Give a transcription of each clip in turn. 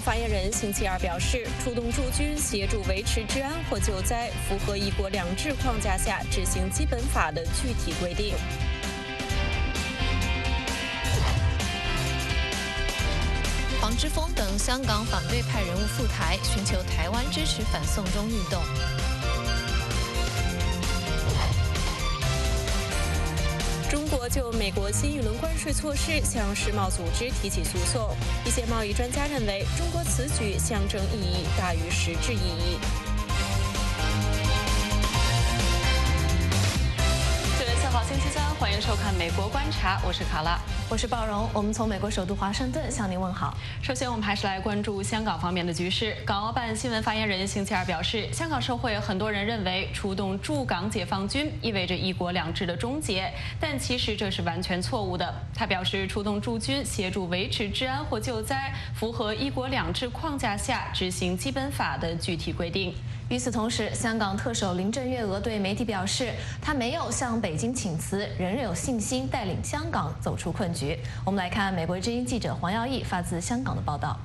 发言人星期二表示，出动驻军协助维持治安或救灾，符合“一国两制”框架下执行基本法的具体规定。黄之锋等香港反对派人物赴台，寻求台湾支持反送中运动。就美国新一轮关税措施向世贸组织提起诉讼，一些贸易专家认为，中国此举象征意义大于实质意义。九月四号星期三，欢迎收看《美国观察》，我是卡拉。我是鲍荣，我们从美国首都华盛顿向您问好。首先，我们还是来关注香港方面的局势。港澳办新闻发言人星期二表示，香港社会很多人认为出动驻港解放军意味着一国两制的终结，但其实这是完全错误的。他表示，出动驻军协助维持治安或救灾，符合一国两制框架下执行基本法的具体规定。与此同时，香港特首林郑月娥对媒体表示，她没有向北京请辞，仍然有信心带领香港走出困局。我们来看美国之音记者黄耀义发自香港的报道。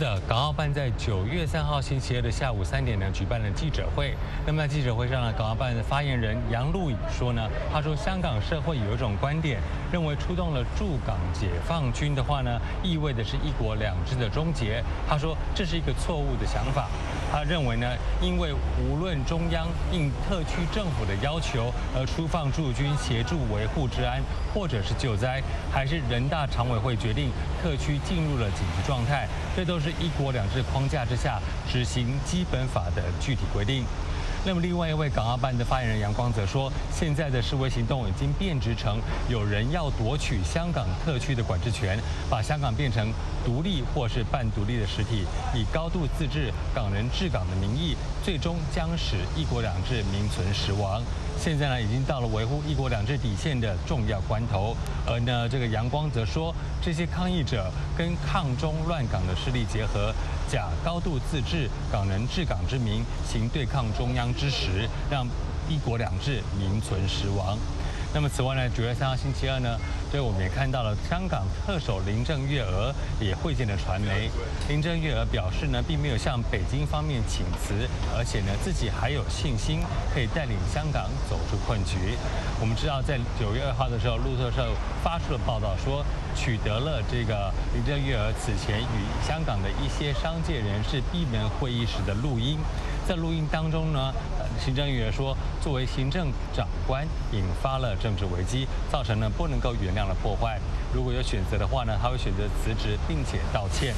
的港澳办在九月三号星期二的下午三点呢举办了记者会。那么在记者会上呢，港澳办的发言人杨路宇说呢，他说香港社会有一种观点，认为出动了驻港解放军的话呢，意味的是一国两制的终结。他说这是一个错误的想法。他认为呢，因为无论中央应特区政府的要求而出放驻军协助维护治安或者是救灾，还是人大常委会决定特区进入了紧急状态，这都是。一国两制框架之下执行基本法的具体规定。那么，另外一位港澳办的发言人杨光则说，现在的示威行动已经变质成有人要夺取香港特区的管制权，把香港变成独立或是半独立的实体，以高度自治、港人治港的名义，最终将使一国两制名存实亡。现在呢，已经到了维护一国两制底线的重要关头。而呢，这个杨光则说，这些抗议者跟抗中乱港的势力结合，假高度自治、港人治港之名，行对抗中央之实，让一国两制名存实亡。那么此外呢，九月三号星期二呢，对我们也看到了香港特首林郑月娥也会见了传媒。林郑月娥表示呢，并没有向北京方面请辞，而且呢，自己还有信心可以带领香港走出困局。我们知道，在九月二号的时候，路透社发出了报道说，取得了这个林郑月娥此前与香港的一些商界人士闭门会议时的录音。在录音当中呢，行政议员说，作为行政长官，引发了政治危机，造成了不能够原谅的破坏。如果有选择的话呢，他会选择辞职，并且道歉。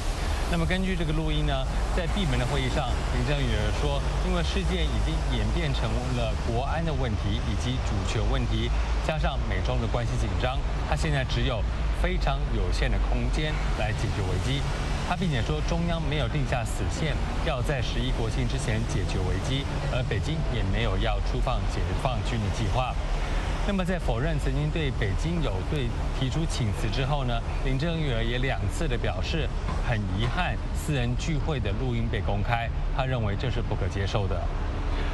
那么根据这个录音呢，在闭门的会议上，行政议员说，因为事件已经演变成了国安的问题以及主权问题，加上美中的关系紧张，他现在只有非常有限的空间来解决危机。他并且说，中央没有定下死线，要在十一国庆之前解决危机，而北京也没有要出放解放军的计划。那么在否认曾经对北京有对提出请辞之后呢，林郑月娥也两次的表示很遗憾，私人聚会的录音被公开，他认为这是不可接受的。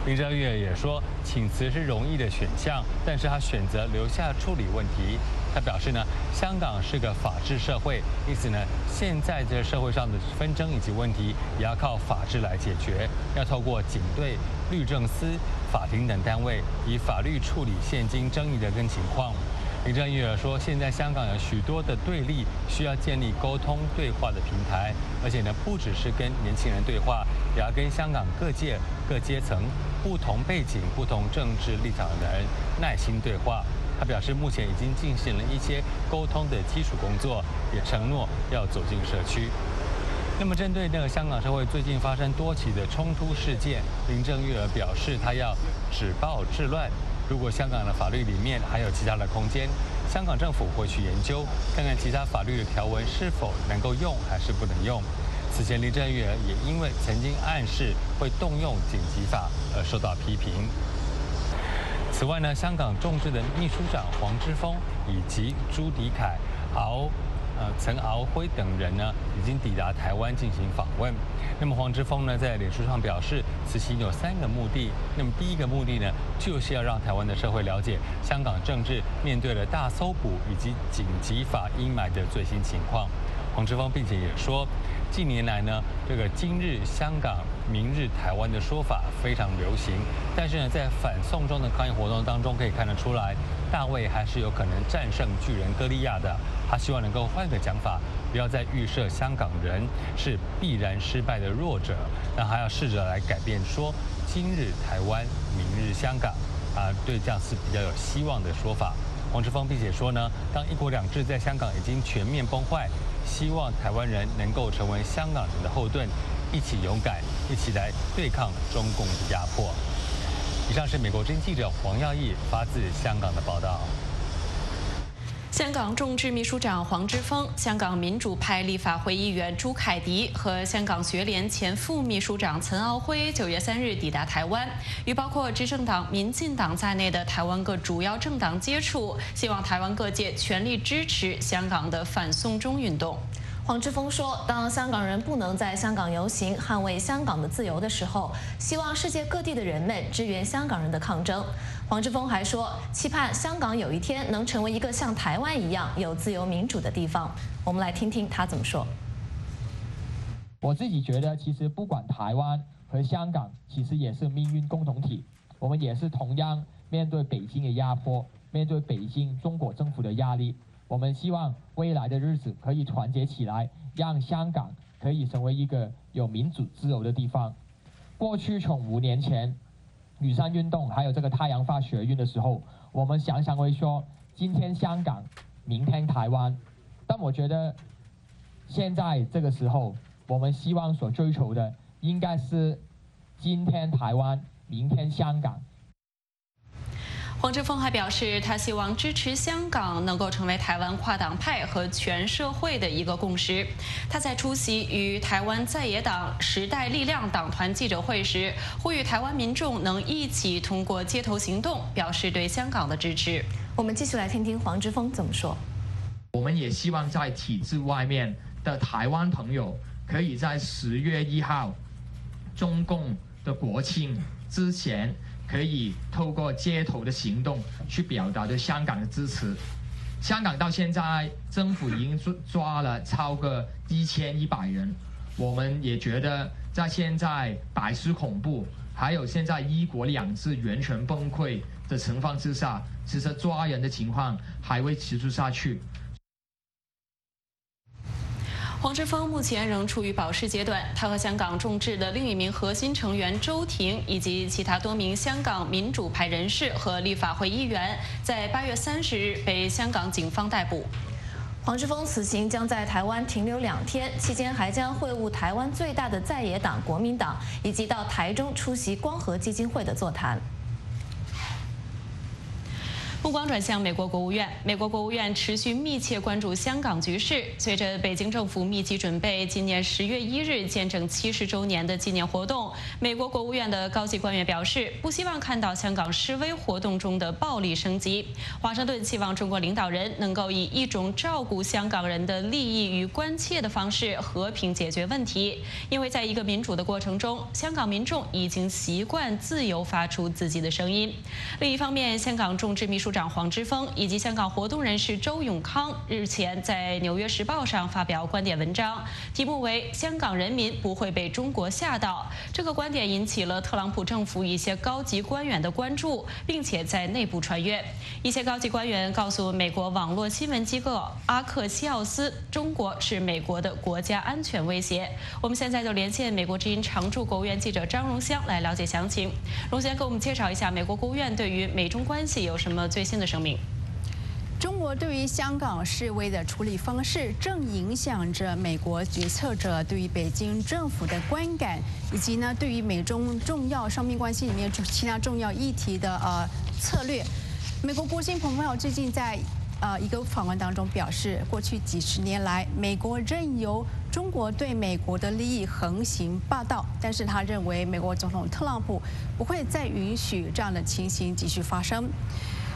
林郑月也说，请辞是容易的选项，但是他选择留下处理问题。他表示呢，香港是个法治社会，因此呢，现在这社会上的纷争以及问题，也要靠法治来解决，要透过警队、律政司、法庭等单位，以法律处理现今争议的跟情况。林郑月娥说，现在香港有许多的对立，需要建立沟通对话的平台，而且呢，不只是跟年轻人对话，也要跟香港各界各阶层、不同背景、不同政治立场的人耐心对话。他表示，目前已经进行了一些沟通的基础工作，也承诺要走进社区。那么，针对那个香港社会最近发生多起的冲突事件，林郑月娥表示，她要止暴制乱。如果香港的法律里面还有其他的空间，香港政府会去研究，看看其他法律的条文是否能够用还是不能用。此前，林郑月娥也因为曾经暗示会动用紧急法而受到批评。此外呢，香港众志的秘书长黄之锋以及朱迪凯、敖。呃陈敖辉等人呢，已经抵达台湾进行访问。那么黄之锋呢，在脸书上表示，此行有三个目的。那么第一个目的呢，就是要让台湾的社会了解香港政治面对了大搜捕以及紧急法阴霾的最新情况。黄之锋并且也说，近年来呢，这个今日香港、明日台湾的说法非常流行。但是呢，在反送中的抗议活动当中，可以看得出来，大卫还是有可能战胜巨人歌利亚的。他希望能够换个讲法。不要再预设香港人是必然失败的弱者，那还要试着来改变，说今日台湾，明日香港，啊，对这样是比较有希望的说法。黄志峰并且说呢，当一国两制在香港已经全面崩坏，希望台湾人能够成为香港人的后盾，一起勇敢，一起来对抗中共的压迫。以上是美国经记者黄耀义发自香港的报道。香港众志秘书长黄之锋、香港民主派立法会议员朱凯迪和香港学联前副秘书长岑敖辉九月三日抵达台湾，与包括执政党民进党在内的台湾各主要政党接触，希望台湾各界全力支持香港的反送中运动。黄之锋说：“当香港人不能在香港游行捍卫香港的自由的时候，希望世界各地的人们支援香港人的抗争。”黄之锋还说：“期盼香港有一天能成为一个像台湾一样有自由民主的地方。”我们来听听他怎么说。我自己觉得，其实不管台湾和香港，其实也是命运共同体。我们也是同样面对北京的压迫，面对北京中国政府的压力。我们希望未来的日子可以团结起来，让香港可以成为一个有民主自由的地方。过去从五年前雨伞运动，还有这个太阳花学运的时候，我们常常会说今天香港，明天台湾。但我觉得现在这个时候，我们希望所追求的应该是今天台湾，明天香港。黄之锋还表示，他希望支持香港能够成为台湾跨党派和全社会的一个共识。他在出席与台湾在野党时代力量党团记者会时，呼吁台湾民众能一起通过街头行动表示对香港的支持。我们继续来听听黄之锋怎么说。我们也希望在体制外面的台湾朋友，可以在十月一号，中共的国庆之前。可以透过街头的行动去表达对香港的支持。香港到现在政府已经抓了超过一千一百人，我们也觉得在现在白色恐怖，还有现在一国两制完全崩溃的情况之下，其实抓人的情况还会持续下去。黄之锋目前仍处于保释阶段，他和香港众志的另一名核心成员周庭以及其他多名香港民主派人士和立法会议员，在八月三十日被香港警方逮捕。黄之锋此行将在台湾停留两天，期间还将会晤台湾最大的在野党国民党，以及到台中出席光和基金会的座谈。目光转向美国国务院，美国国务院持续密切关注香港局势。随着北京政府密集准备今年十月一日见证七十周年的纪念活动，美国国务院的高级官员表示，不希望看到香港示威活动中的暴力升级。华盛顿希望中国领导人能够以一种照顾香港人的利益与关切的方式和平解决问题，因为在一个民主的过程中，香港民众已经习惯自由发出自己的声音。另一方面，香港众志秘书。部长黄之锋以及香港活动人士周永康日前在《纽约时报》上发表观点文章，题目为“香港人民不会被中国吓到”。这个观点引起了特朗普政府一些高级官员的关注，并且在内部传阅。一些高级官员告诉美国网络新闻机构阿克西奥斯：“中国是美国的国家安全威胁。”我们现在就连线美国之音常驻国务院记者张荣香来了解详情。荣香给我们介绍一下美国国务院对于美中关系有什么最。最新的声明：中国对于香港示威的处理方式，正影响着美国决策者对于北京政府的观感，以及呢对于美中重要双边关系里面其他重要议题的呃策略。美国国务卿蓬佩奥最近在呃一个访问当中表示，过去几十年来，美国任由中国对美国的利益横行霸道，但是他认为美国总统特朗普不会再允许这样的情形继续发生。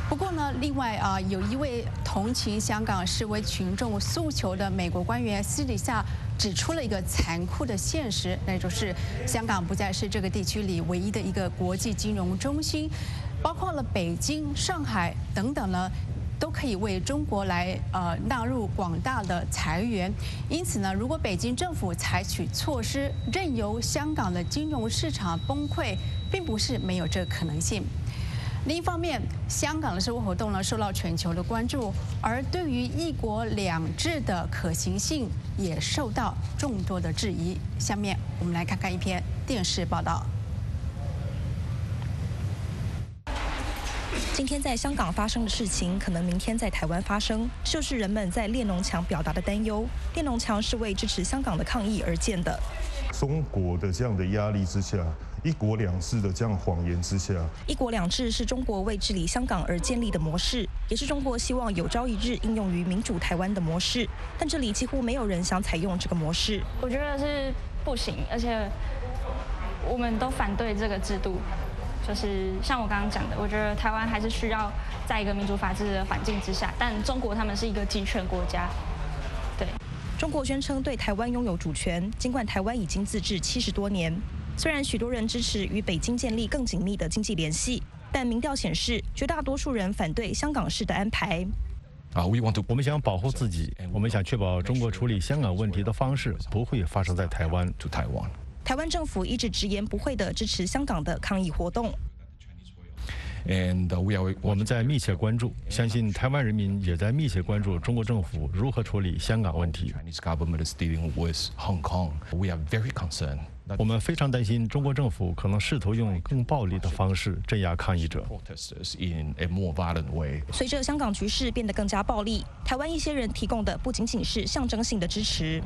不过呢，另外啊，有一位同情香港示威群众诉求的美国官员私底下指出了一个残酷的现实，那就是香港不再是这个地区里唯一的一个国际金融中心，包括了北京、上海等等呢。都可以为中国来呃纳入广大的财源，因此呢，如果北京政府采取措施，任由香港的金融市场崩溃，并不是没有这个可能性。另一方面，香港的社会活动呢受到全球的关注，而对于一国两制的可行性也受到众多的质疑。下面我们来看看一篇电视报道。今天在香港发生的事情，可能明天在台湾发生，就是人们在列侬墙表达的担忧。列侬墙是为支持香港的抗议而建的。中国的这样的压力之下，一国两制的这样谎言之下，一国两制是中国为治理香港而建立的模式，也是中国希望有朝一日应用于民主台湾的模式。但这里几乎没有人想采用这个模式。我觉得是不行，而且我们都反对这个制度。就是像我刚刚讲的，我觉得台湾还是需要在一个民主法治的环境之下，但中国他们是一个集权国家。对，中国宣称对台湾拥有主权，尽管台湾已经自治七十多年。虽然许多人支持与北京建立更紧密的经济联系，但民调显示，绝大多数人反对香港式的安排。啊，我们想保护自己，我们想确保中国处理香港问题的方式不会发生在台湾。To Taiwan。台湾政府一直直言不讳的支持香港的抗议活动。And we are 我们在密切关注，相信台湾人民也在密切关注中国政府如何处理香港问题。我们非常担心中国政府可能试图用更暴力的方式镇压抗议者。随着香港局势变得更加暴力，台湾一些人提供的不仅仅是象征性的支持。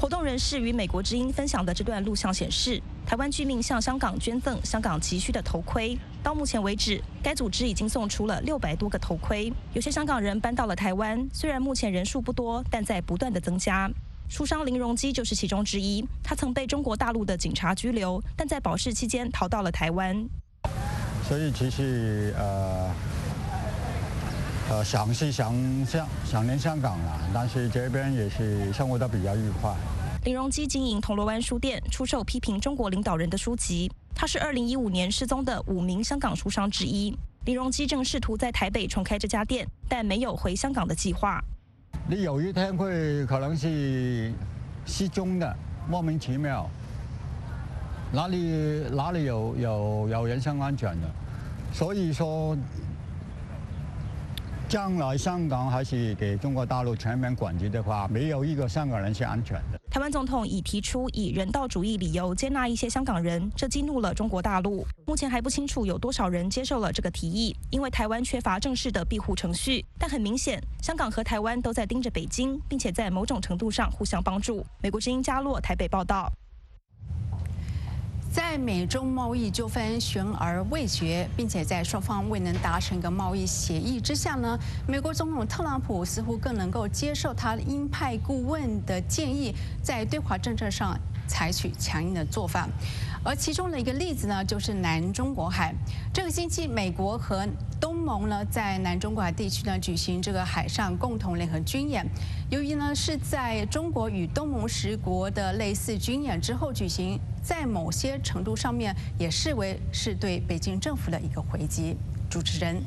活动人士与美国之音分享的这段录像显示，台湾居民向香港捐赠香港急需的头盔。到目前为止，该组织已经送出了六百多个头盔。有些香港人搬到了台湾，虽然目前人数不多，但在不断的增加。书商林荣基就是其中之一。他曾被中国大陆的警察拘留，但在保释期间逃到了台湾。所以其实呃呃想是想想想念香港了，但是这边也是生活的比较愉快。林荣基经营铜锣湾书店，出售批评中国领导人的书籍。他是2015年失踪的五名香港书商之一。林荣基正试图在台北重开这家店，但没有回香港的计划。你有一天会可能是失踪的，莫名其妙，哪里哪里有有有人身安全的？所以说。将来香港还是给中国大陆全面管制的话，没有一个香港人是安全的。台湾总统已提出以人道主义理由接纳一些香港人，这激怒了中国大陆。目前还不清楚有多少人接受了这个提议，因为台湾缺乏正式的庇护程序。但很明显，香港和台湾都在盯着北京，并且在某种程度上互相帮助。美国之音加洛台北报道。在美中贸易纠纷悬而未决，并且在双方未能达成一个贸易协议之下呢，美国总统特朗普似乎更能够接受他鹰派顾问的建议，在对华政策上采取强硬的做法。而其中的一个例子呢，就是南中国海。这个星期，美国和东盟呢，在南中国海地区呢举行这个海上共同联合军演。由于呢是在中国与东盟十国的类似军演之后举行，在某些程度上面也视为是对北京政府的一个回击。主持人。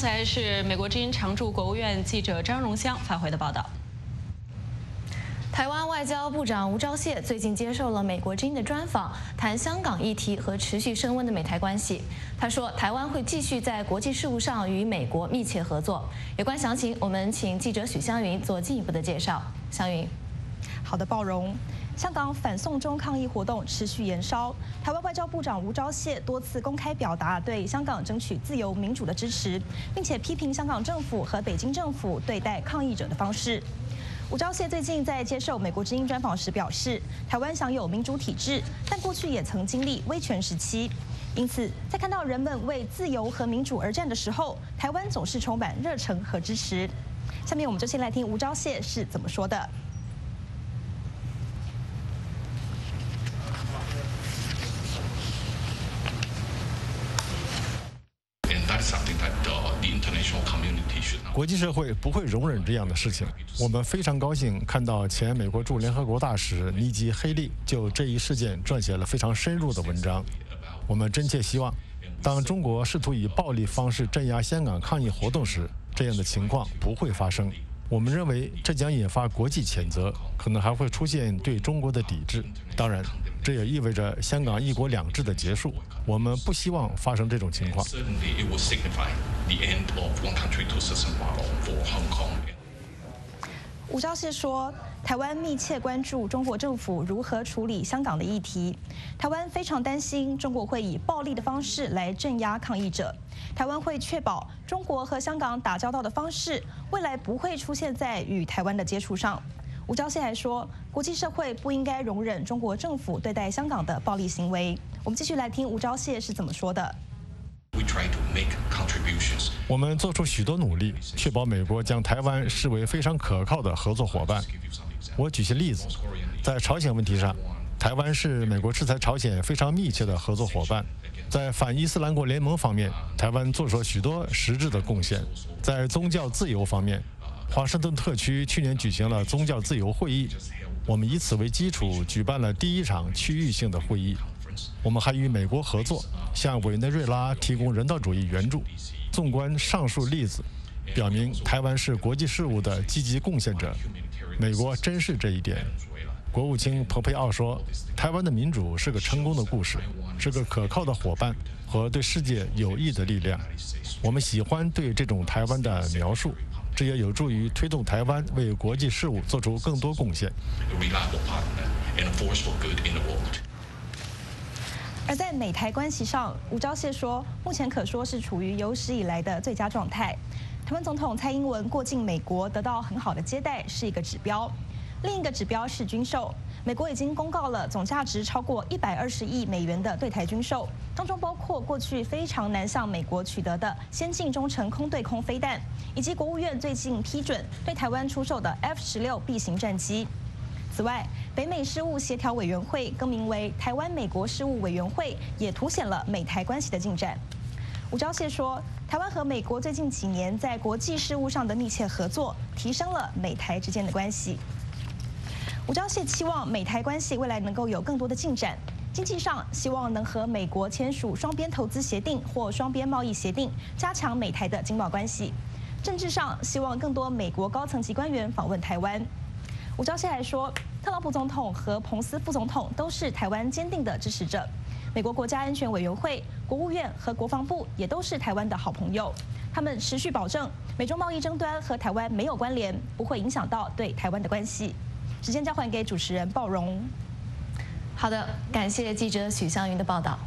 刚才是美国之音常驻国务院记者张荣香发回的报道。台湾外交部长吴钊燮最近接受了美国之音的专访，谈香港议题和持续升温的美台关系。他说，台湾会继续在国际事务上与美国密切合作。有关详情，我们请记者许湘云做进一步的介绍。湘云，好的，包容。香港反送中抗议活动持续延烧，台湾外交部长吴钊燮多次公开表达对香港争取自由民主的支持，并且批评香港政府和北京政府对待抗议者的方式。吴钊燮最近在接受美国之音专访时表示，台湾享有民主体制，但过去也曾经历威权时期。因此，在看到人们为自由和民主而战的时候，台湾总是充满热忱和支持。下面我们就先来听吴钊燮是怎么说的。国际社会不会容忍这样的事情。我们非常高兴看到前美国驻联合国大使尼基·黑利就这一事件撰写了非常深入的文章。我们真切希望，当中国试图以暴力方式镇压香港抗议活动时，这样的情况不会发生。我们认为这将引发国际谴责，可能还会出现对中国的抵制。当然，这也意味着香港一国两制的结束。我们不希望发生这种情况。吴钊燮说：“台湾密切关注中国政府如何处理香港的议题。台湾非常担心中国会以暴力的方式来镇压抗议者。台湾会确保中国和香港打交道的方式未来不会出现在与台湾的接触上。”吴钊燮还说：“国际社会不应该容忍中国政府对待香港的暴力行为。”我们继续来听吴钊燮是怎么说的。我们做出许多努力，确保美国将台湾视为非常可靠的合作伙伴。我举些例子，在朝鲜问题上，台湾是美国制裁朝鲜非常密切的合作伙伴。在反伊斯兰国联盟方面，台湾做出了许多实质的贡献。在宗教自由方面，华盛顿特区去年举行了宗教自由会议，我们以此为基础举办了第一场区域性的会议。我们还与美国合作，向委内瑞拉提供人道主义援助。纵观上述例子，表明台湾是国际事务的积极贡献者。美国珍视这一点。国务卿蓬佩奥说：“台湾的民主是个成功的故事，是个可靠的伙伴和对世界有益的力量。我们喜欢对这种台湾的描述，这也有助于推动台湾为国际事务做出更多贡献。”而在美台关系上，吴钊燮说，目前可说是处于有史以来的最佳状态。台湾总统蔡英文过境美国得到很好的接待是一个指标，另一个指标是军售。美国已经公告了总价值超过一百二十亿美元的对台军售，当中包括过去非常难向美国取得的先进中程空对空飞弹，以及国务院最近批准对台湾出售的 F 十六 B 型战机。此外，北美事务协调委员会更名为台湾美国事务委员会，也凸显了美台关系的进展。吴钊燮说，台湾和美国最近几年在国际事务上的密切合作，提升了美台之间的关系。吴钊燮期望美台关系未来能够有更多的进展。经济上，希望能和美国签署双边投资协定或双边贸易协定，加强美台的经贸关系。政治上，希望更多美国高层级官员访问台湾。吴钊燮还说，特朗普总统和彭斯副总统都是台湾坚定的支持者。美国国家安全委员会、国务院和国防部也都是台湾的好朋友。他们持续保证，美中贸易争端和台湾没有关联，不会影响到对台湾的关系。时间交还给主持人鲍荣。好的，感谢记者许湘云的报道。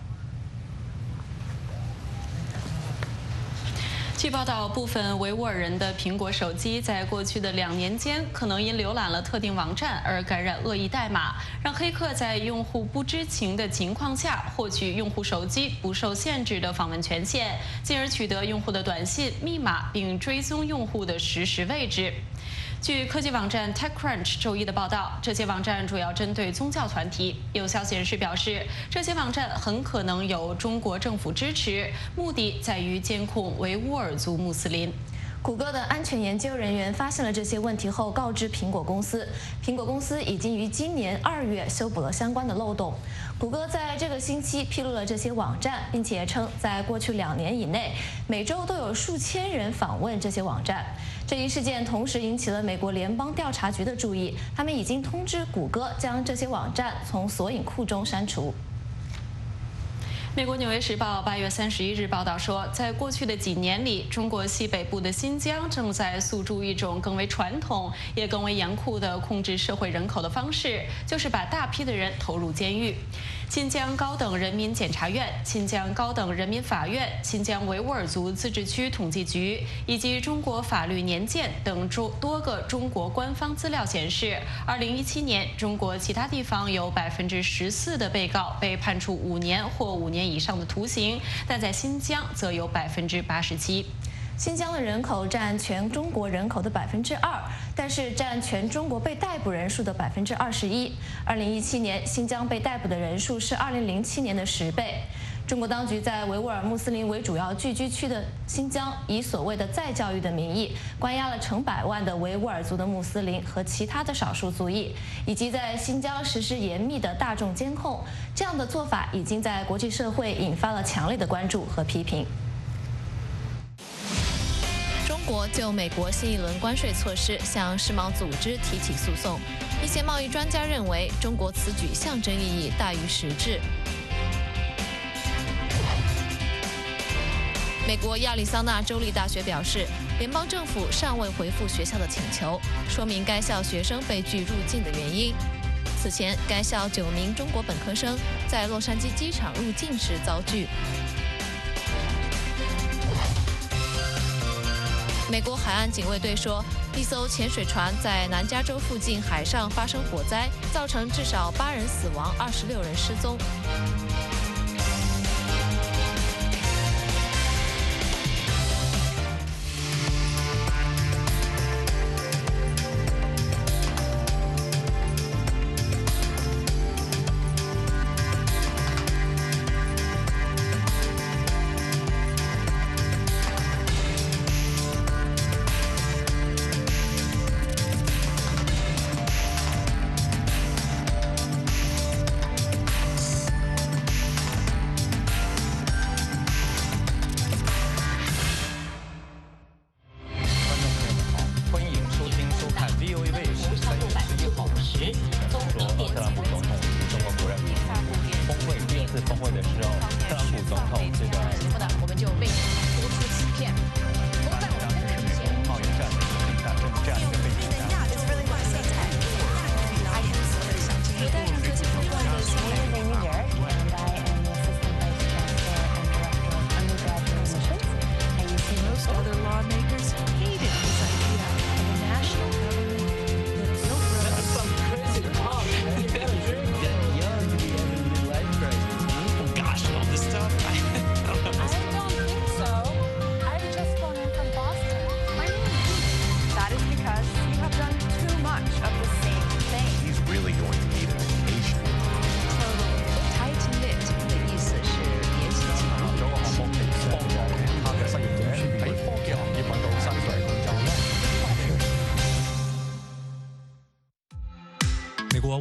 据报道，部分维吾尔人的苹果手机在过去的两年间，可能因浏览了特定网站而感染恶意代码，让黑客在用户不知情的情况下获取用户手机不受限制的访问权限，进而取得用户的短信、密码，并追踪用户的实时位置。据科技网站 TechCrunch 周一的报道，这些网站主要针对宗教团体。有消息人士表示，这些网站很可能有中国政府支持，目的在于监控维吾尔族穆斯林。谷歌的安全研究人员发现了这些问题后，告知苹果公司，苹果公司已经于今年二月修补了相关的漏洞。谷歌在这个星期披露了这些网站，并且称，在过去两年以内，每周都有数千人访问这些网站。这一事件同时引起了美国联邦调查局的注意，他们已经通知谷歌将这些网站从索引库中删除。美国《纽约时报》八月三十一日报道说，在过去的几年里，中国西北部的新疆正在诉诸一种更为传统也更为严酷的控制社会人口的方式，就是把大批的人投入监狱。新疆高等人民检察院、新疆高等人民法院、新疆维吾尔族自治区统计局以及中国法律年鉴等多多个中国官方资料显示，二零一七年中国其他地方有百分之十四的被告被判处五年或五年以上的徒刑，但在新疆则有百分之八十七。新疆的人口占全中国人口的百分之二，但是占全中国被逮捕人数的百分之二十一。二零一七年，新疆被逮捕的人数是二零零七年的十倍。中国当局在维吾尔穆斯林为主要聚居区的新疆，以所谓的再教育的名义，关押了成百万的维吾尔族的穆斯林和其他的少数族裔，以及在新疆实施严密的大众监控。这样的做法已经在国际社会引发了强烈的关注和批评。中国就美国新一轮关税措施向世贸组织提起诉讼，一些贸易专家认为，中国此举象征意义大于实质。美国亚利桑那州立大学表示，联邦政府尚未回复学校的请求，说明该校学生被拒入境的原因。此前，该校九名中国本科生在洛杉矶机场入境时遭拒。美国海岸警卫队说，一艘潜水船在南加州附近海上发生火灾，造成至少八人死亡，二十六人失踪。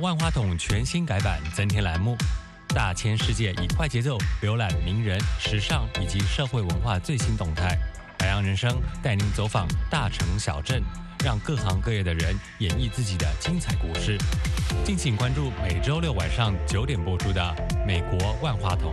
万花筒全新改版，增添栏目，大千世界以快节奏浏览名人、时尚以及社会文化最新动态。海洋人生带您走访大城小镇，让各行各业的人演绎自己的精彩故事。敬请关注每周六晚上九点播出的《美国万花筒》。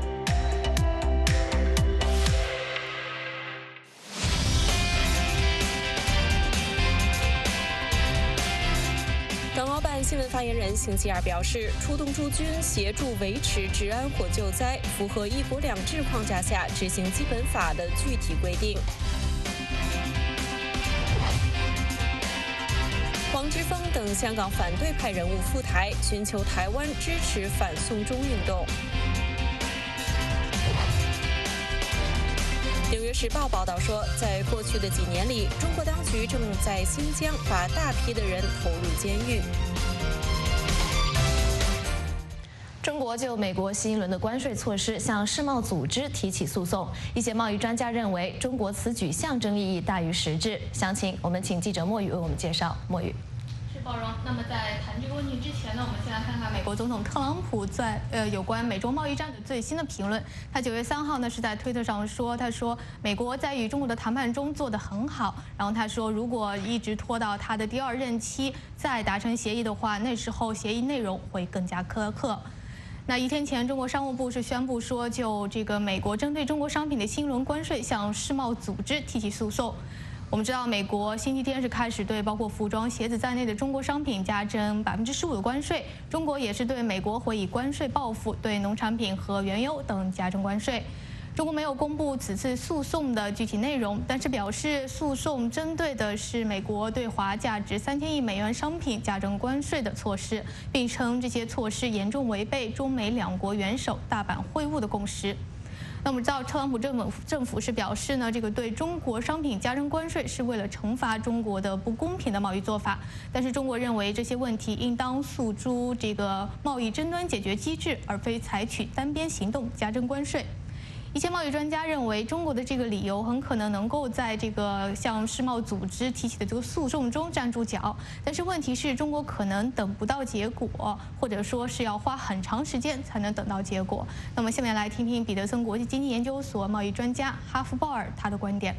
新闻发言人星期二表示，出动驻军协助维持治安或救灾，符合“一国两制”框架下执行基本法的具体规定。黄之锋等香港反对派人物赴台，寻求台湾支持反送中运动。《纽约时报》报道说，在过去的几年里，中国当局正在新疆把大批的人投入监狱。中国就美国新一轮的关税措施向世贸组织提起诉讼，一些贸易专家认为，中国此举象征意义大于实质。详情，我们请记者莫雨为我们介绍。莫雨，是。包容。那么在谈这个问题之前呢，我们先来看看美国总统特朗普在呃有关美中贸易战的最新的评论。他九月三号呢是在推特上说，他说美国在与中国的谈判中做得很好。然后他说，如果一直拖到他的第二任期再达成协议的话，那时候协议内容会更加苛刻。那一天前，中国商务部是宣布说，就这个美国针对中国商品的新轮关税向世贸组织提起诉讼。我们知道，美国星期天是开始对包括服装、鞋子在内的中国商品加征百分之十五的关税。中国也是对美国会以关税报复，对农产品和原油等加征关税。中国没有公布此次诉讼的具体内容，但是表示诉讼针对的是美国对华价值三千亿美元商品加征关税的措施，并称这些措施严重违背中美两国元首大阪会晤的共识。那我们知道，特朗普政府政府是表示呢，这个对中国商品加征关税是为了惩罚中国的不公平的贸易做法。但是中国认为这些问题应当诉诸这个贸易争端解决机制，而非采取单边行动加征关税。一些贸易专家认为，中国的这个理由很可能能够在这个向世贸组织提起的这个诉讼中站住脚。但是问题是中国可能等不到结果，或者说是要花很长时间才能等到结果。那么下面来听听彼得森国际经济研究所贸易专家哈夫鲍尔他的观点。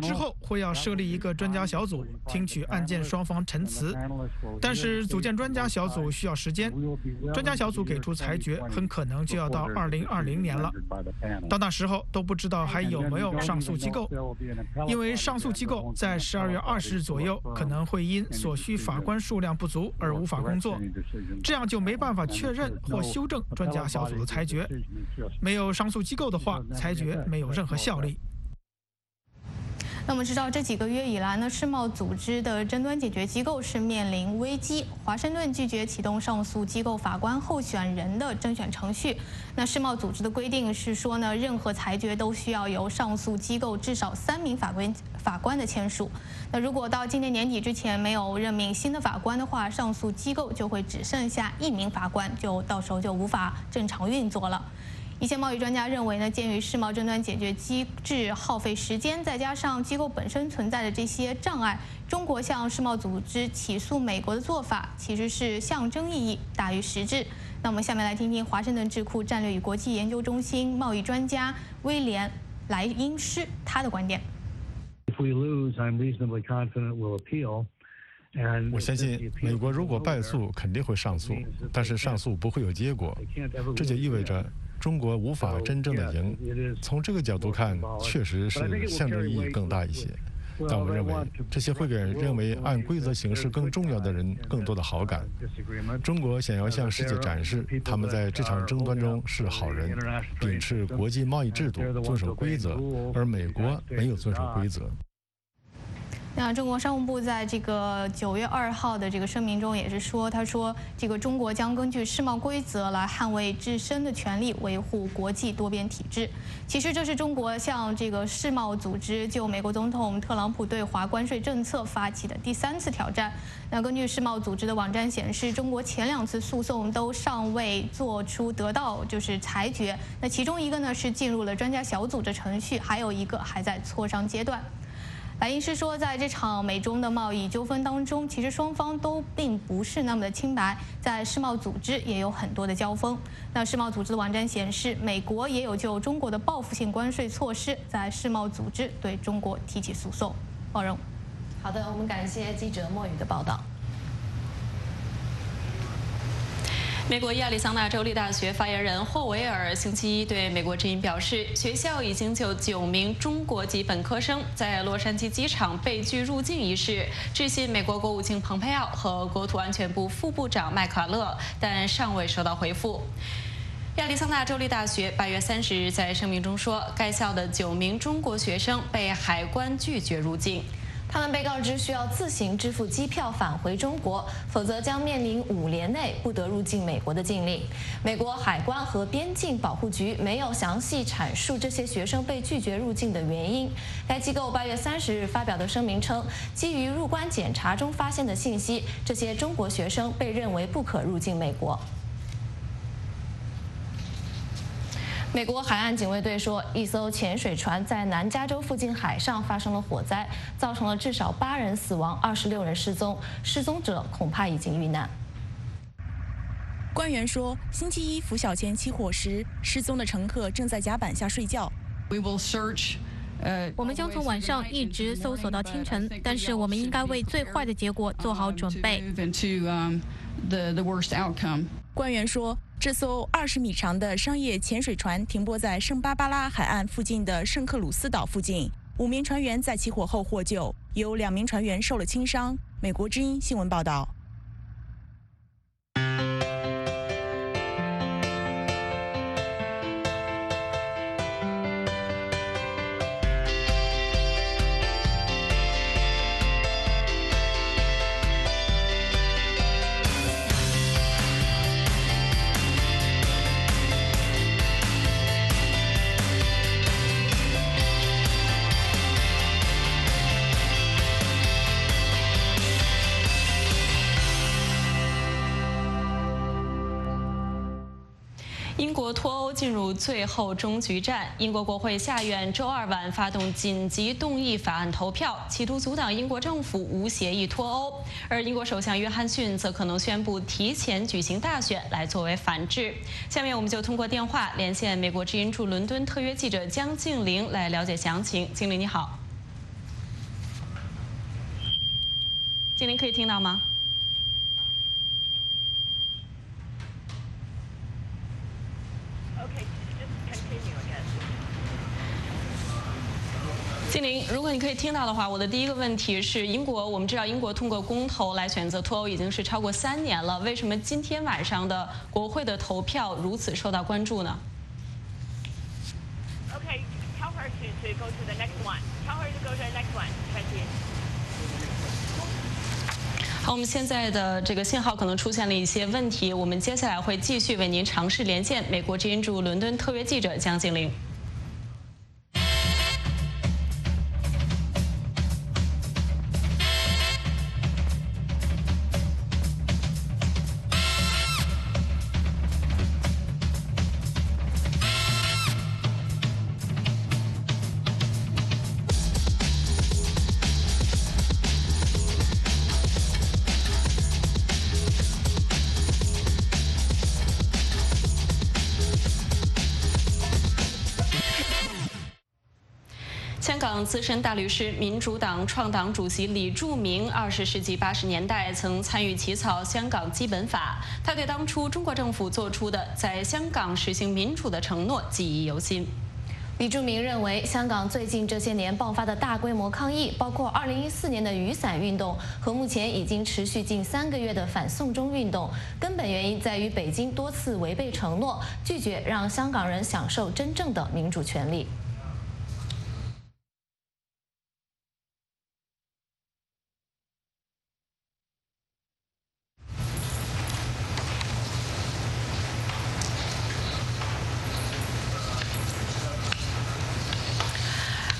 之后会要设立一个专家小组，听取案件双方陈词。但是组建专家小组需要时间，专家小组给出裁决很可能就要到二零二零年了。到那时候都不知道还有没有上诉机构，因为上诉机构在十二月二十日左右可能会因所需法官数量不足而无法工作，这样就没办法确认或修正专家小组的裁决。没有上诉机构的话，裁决没有任何效力。那我们知道，这几个月以来呢，世贸组织的争端解决机构是面临危机。华盛顿拒绝启动上诉机构法官候选人的甄选程序。那世贸组织的规定是说呢，任何裁决都需要由上诉机构至少三名法官法官的签署。那如果到今年年底之前没有任命新的法官的话，上诉机构就会只剩下一名法官，就到时候就无法正常运作了。一些贸易专家认为呢，鉴于世贸争端解决机制耗费时间，再加上机构本身存在的这些障碍，中国向世贸组织起诉美国的做法其实是象征意义大于实质。那我们下面来听听华盛顿智库战略与国际研究中心贸易专家威廉莱因斯他的观点。If we lose, I'm reasonably confident we'll appeal. 我相信美国如果败诉肯定会上诉，但是上诉不会有结果，这就意味着。中国无法真正的赢，从这个角度看，确实是象征意义更大一些。但我们认为，这些会给认为按规则行事更重要的人更多的好感。中国想要向世界展示，他们在这场争端中是好人，秉持国际贸易制度，遵守规则，而美国没有遵守规则。那中国商务部在这个九月二号的这个声明中也是说，他说这个中国将根据世贸规则来捍卫自身的权利，维护国际多边体制。其实这是中国向这个世贸组织就美国总统特朗普对华关税政策发起的第三次挑战。那根据世贸组织的网站显示，中国前两次诉讼都尚未做出得到就是裁决。那其中一个呢是进入了专家小组的程序，还有一个还在磋商阶段。白银是说，在这场美中的贸易纠纷当中，其实双方都并不是那么的清白，在世贸组织也有很多的交锋。那世贸组织的网站显示，美国也有就中国的报复性关税措施，在世贸组织对中国提起诉讼。包容。好的，我们感谢记者莫雨的报道。美国亚利桑那州立大学发言人霍维尔星期一对美国之音表示，学校已经就九名中国籍本科生在洛杉矶机场被拒入境一事致信美国国务卿蓬佩奥和国土安全部副部长麦卡勒，但尚未收到回复。亚利桑那州立大学八月三十日在声明中说，该校的九名中国学生被海关拒绝入境。他们被告知需要自行支付机票返回中国，否则将面临五年内不得入境美国的禁令。美国海关和边境保护局没有详细阐述这些学生被拒绝入境的原因。该机构八月三十日发表的声明称，基于入关检查中发现的信息，这些中国学生被认为不可入境美国。美国海岸警卫队说，一艘潜水船在南加州附近海上发生了火灾，造成了至少八人死亡，二十六人失踪，失踪者恐怕已经遇难。官员说，星期一拂晓前起火时，失踪的乘客正在甲板下睡觉。We will search. 我们将从晚上一直搜索到清晨，但是我们应该为最坏的结果做好准备。官员说。这艘二十米长的商业潜水船停泊在圣巴巴拉海岸附近的圣克鲁斯岛附近，五名船员在起火后获救，有两名船员受了轻伤。美国之音新闻报道。英国脱欧进入最后终局战，英国国会下院周二晚发动紧急动议法案投票，企图阻挡英国政府无协议脱欧。而英国首相约翰逊则可能宣布提前举行大选来作为反制。下面我们就通过电话连线美国之音驻伦敦特约记者江静玲来了解详情。静玲你好，静玲可以听到吗？金玲，如果你可以听到的话，我的第一个问题是：英国，我们知道英国通过公投来选择脱欧已经是超过三年了，为什么今天晚上的国会的投票如此受到关注呢？Okay, tell her to to go to the next one. Tell her to go to the next one. 好，我们现在的这个信号可能出现了一些问题，我们接下来会继续为您尝试连线美国之音驻伦敦特约记者江静玲。资深大律师、民主党创党主席李柱铭，二十世纪八十年代曾参与起草《香港基本法》，他对当初中国政府做出的在香港实行民主的承诺记忆犹新。李柱铭认为，香港最近这些年爆发的大规模抗议，包括二零一四年的雨伞运动和目前已经持续近三个月的反送中运动，根本原因在于北京多次违背承诺，拒绝让香港人享受真正的民主权利。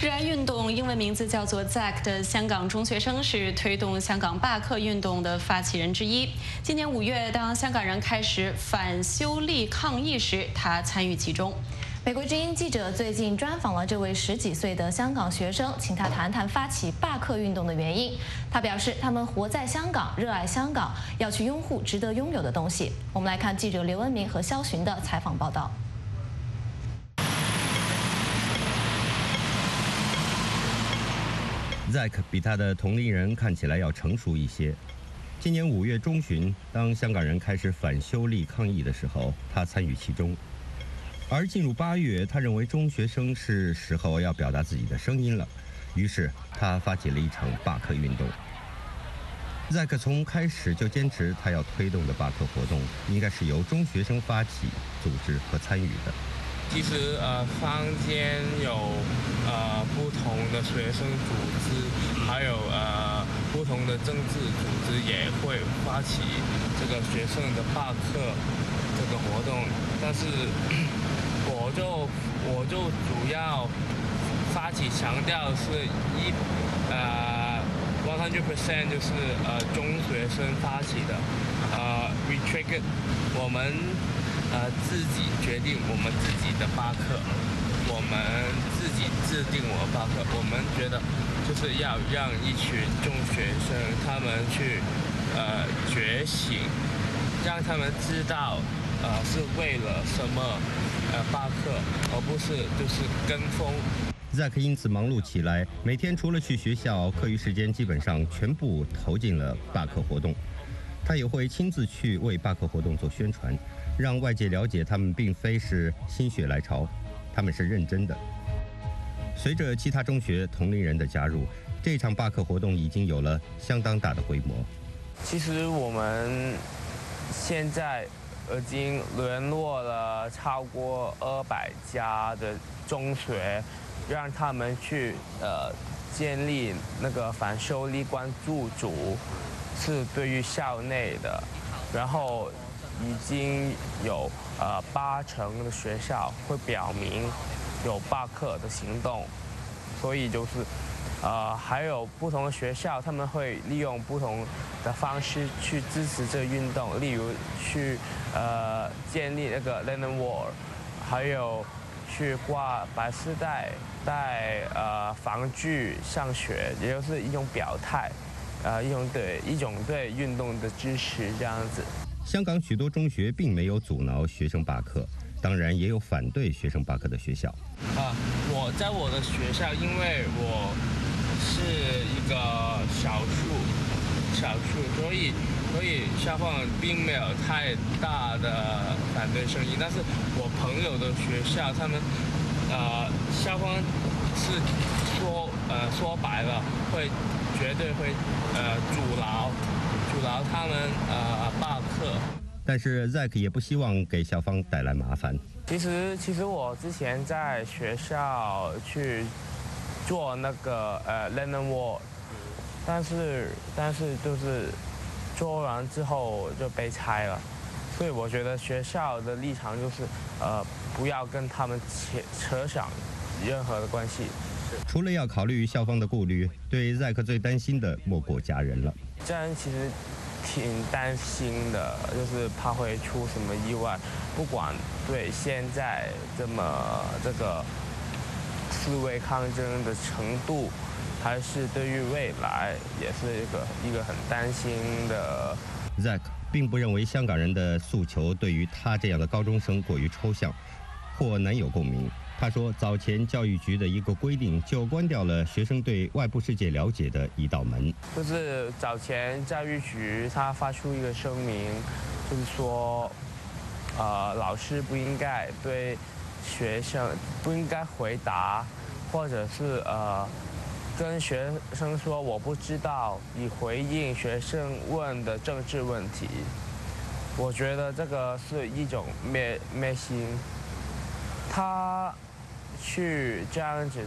热爱运动，英文名字叫做 Zack 的香港中学生是推动香港罢课运动的发起人之一。今年五月，当香港人开始反修例抗议时，他参与其中。美国之音记者最近专访了这位十几岁的香港学生，请他谈谈发起罢课运动的原因。他表示，他们活在香港，热爱香港，要去拥护值得拥有的东西。我们来看记者刘恩明和肖寻的采访报道。Zack 比他的同龄人看起来要成熟一些。今年五月中旬，当香港人开始反修例抗议的时候，他参与其中。而进入八月，他认为中学生是时候要表达自己的声音了，于是他发起了一场罢课运动。Zack 从开始就坚持，他要推动的罢课活动应该是由中学生发起、组织和参与的。其实呃，坊间有呃不同的学生组织，还有呃不同的政治组织也会发起这个学生的罢课这个活动，但是 我就我就主要发起强调是一呃 one hundred percent 就是呃中学生发起的，呃 we trigger 我们。呃，自己决定我们自己的巴克，我们自己制定我巴克。我们觉得就是要让一群中学生他们去呃觉醒，让他们知道呃是为了什么呃巴克，而不是就是跟风。Zack 因此忙碌起来，每天除了去学校，课余时间基本上全部投进了罢课活动。他也会亲自去为罢课活动做宣传，让外界了解他们并非是心血来潮，他们是认真的。随着其他中学同龄人的加入，这场罢课活动已经有了相当大的规模。其实我们现在已经联络了超过二百家的中学，让他们去呃建立那个反修例关注组，是对于校内的，然后已经有呃八成的学校会表明。有罢课的行动，所以就是，呃，还有不同的学校，他们会利用不同的方式去支持这个运动，例如去呃建立那个 Lenin Wall，还有去挂白丝带，带呃防具上学，也就是一种表态，呃，一种对一种对运动的支持这样子。香港许多中学并没有阻挠学生罢课。当然也有反对学生罢课的学校。啊，我在我的学校，因为我是一个少数，少数，所以所以校方并没有太大的反对声音。但是我朋友的学校，他们呃，校方是说呃说白了，会绝对会呃阻挠阻挠他们呃罢课。但是 Zack 也不希望给校方带来麻烦。其实，其实我之前在学校去做那个呃 Learning Wall，但是但是就是做完之后就被拆了，所以我觉得学校的立场就是呃不要跟他们扯扯上任何的关系。除了要考虑校方的顾虑，对 Zack 最担心的莫过家人了。家人其实。挺担心的，就是怕会出什么意外。不管对现在这么这个思维抗争的程度，还是对于未来，也是一个一个很担心的。Zack 并不认为香港人的诉求对于他这样的高中生过于抽象，或难有共鸣。他说，早前教育局的一个规定就关掉了学生对外部世界了解的一道门。就是早前教育局他发出一个声明，就是说，呃，老师不应该对学生不应该回答，或者是呃，跟学生说我不知道，以回应学生问的政治问题。我觉得这个是一种灭灭心，他。去这样子，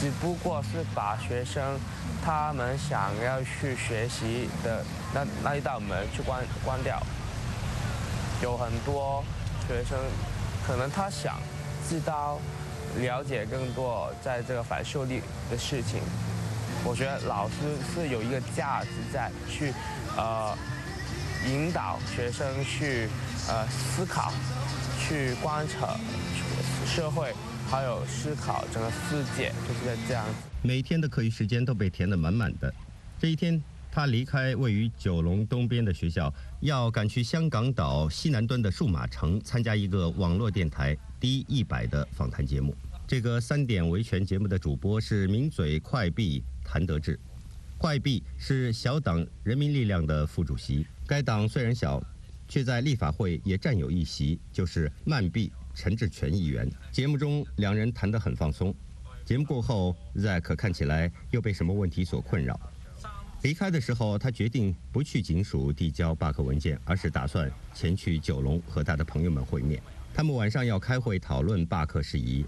只不过是把学生他们想要去学习的那那一道门去关关掉。有很多学生可能他想知道了解更多在这个反修例的事情。我觉得老师是有一个价值在去呃引导学生去呃思考，去观察社会。还有思考整个世界，就是在这样子。每天的课余时间都被填得满满的。这一天，他离开位于九龙东边的学校，要赶去香港岛西南端的数码城参加一个网络电台第一百的访谈节目。这个三点维权节目的主播是名嘴快币谭德志。快币是小党人民力量的副主席，该党虽然小，却在立法会也占有一席，就是慢币。陈志全议员节目中，两人谈得很放松。节目过后，Zack 看起来又被什么问题所困扰。离开的时候，他决定不去警署递交罢课文件，而是打算前去九龙和他的朋友们会面。他们晚上要开会讨论罢课事宜。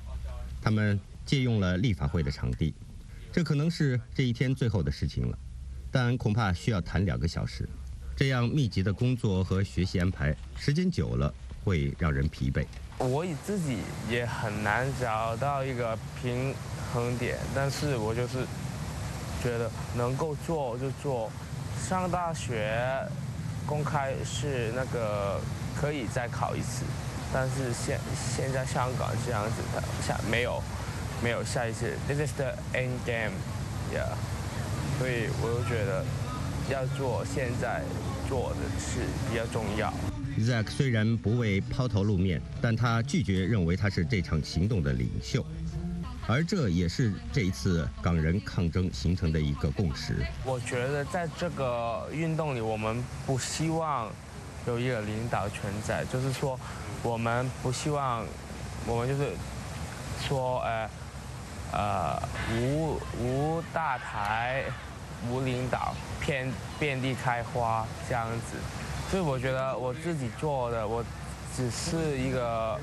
他们借用了立法会的场地，这可能是这一天最后的事情了，但恐怕需要谈两个小时。这样密集的工作和学习安排，时间久了会让人疲惫。我自己也很难找到一个平衡点，但是我就是觉得能够做就做。上大学公开是那个可以再考一次，但是现现在香港这样子的下没有没有下一次，This is the end game，yeah。所以我就觉得要做现在做的事比较重要。Zack 虽然不为抛头露面，但他拒绝认为他是这场行动的领袖。而这也是这一次港人抗争形成的一个共识。我觉得在这个运动里，我们不希望有一个领导存在，就是说，我们不希望，我们就是说，呃，呃，无无大台，无领导，遍遍地开花这样子。所以我觉得我自己做的，我只是一个。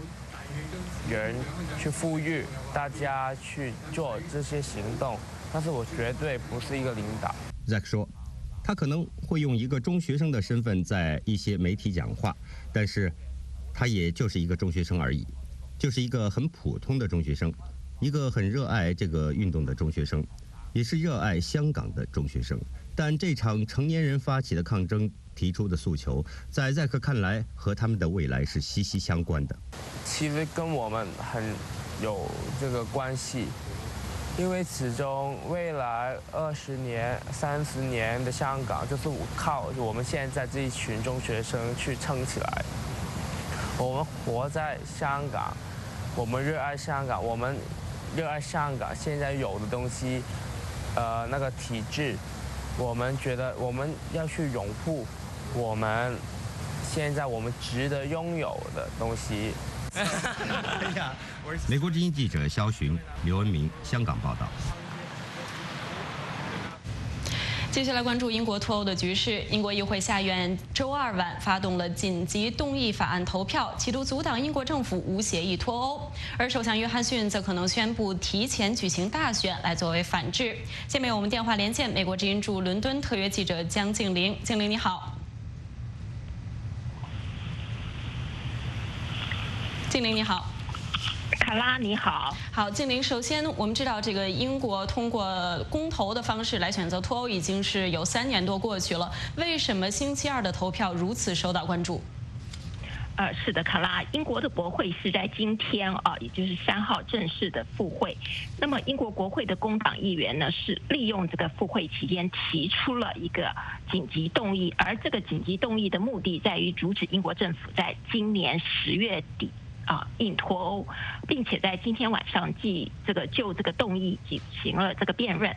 人去呼吁大家去做这些行动，但是我绝对不是一个领导。Zack 说，他可能会用一个中学生的身份在一些媒体讲话，但是他也就是一个中学生而已，就是一个很普通的中学生，一个很热爱这个运动的中学生，也是热爱香港的中学生。但这场成年人发起的抗争。提出的诉求，在在克看来，和他们的未来是息息相关的。其实跟我们很有这个关系，因为始终未来二十年、三十年的香港，就是靠我们现在这一群中学生去撑起来。我们活在香港，我们热爱香港，我们热爱香港现在有的东西，呃，那个体制，我们觉得我们要去拥护。我们现在我们值得拥有的东西。美国之音记者肖寻、刘文明，香港报道。接下来关注英国脱欧的局势。英国议会下院周二晚发动了紧急动议法案投票，企图阻挡英国政府无协议脱欧。而首相约翰逊则可能宣布提前举行大选来作为反制。下面我们电话连线美国之音驻伦敦特约记者江静玲。静玲你好。静玲你好，卡拉你好，好静玲。首先，我们知道这个英国通过公投的方式来选择脱欧已经是有三年多过去了，为什么星期二的投票如此受到关注？呃，是的，卡拉，英国的国会是在今天啊，也就是三号正式的复会。那么，英国国会的工党议员呢，是利用这个复会期间提出了一个紧急动议，而这个紧急动议的目的在于阻止英国政府在今年十月底。啊，硬脱欧，并且在今天晚上即这个就这个动议进行了这个辩论，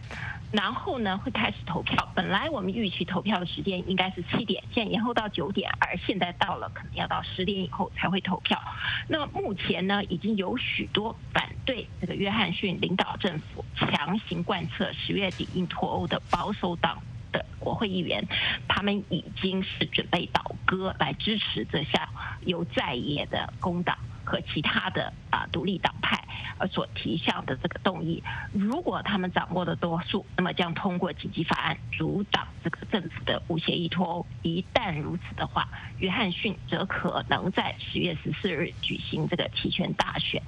然后呢会开始投票。本来我们预期投票的时间应该是七点，现在延后到九点，而现在到了可能要到十点以后才会投票。那么目前呢，已经有许多反对这个约翰逊领导政府强行贯彻十月底硬脱欧的保守党的国会议员，他们已经是准备倒戈来支持这项由在野的工党。和其他的啊独立党派呃所提向的这个动议，如果他们掌握的多数，那么将通过紧急法案阻挡这个政府的无协议脱欧。一旦如此的话，约翰逊则可能在十月十四日举行这个提权大选，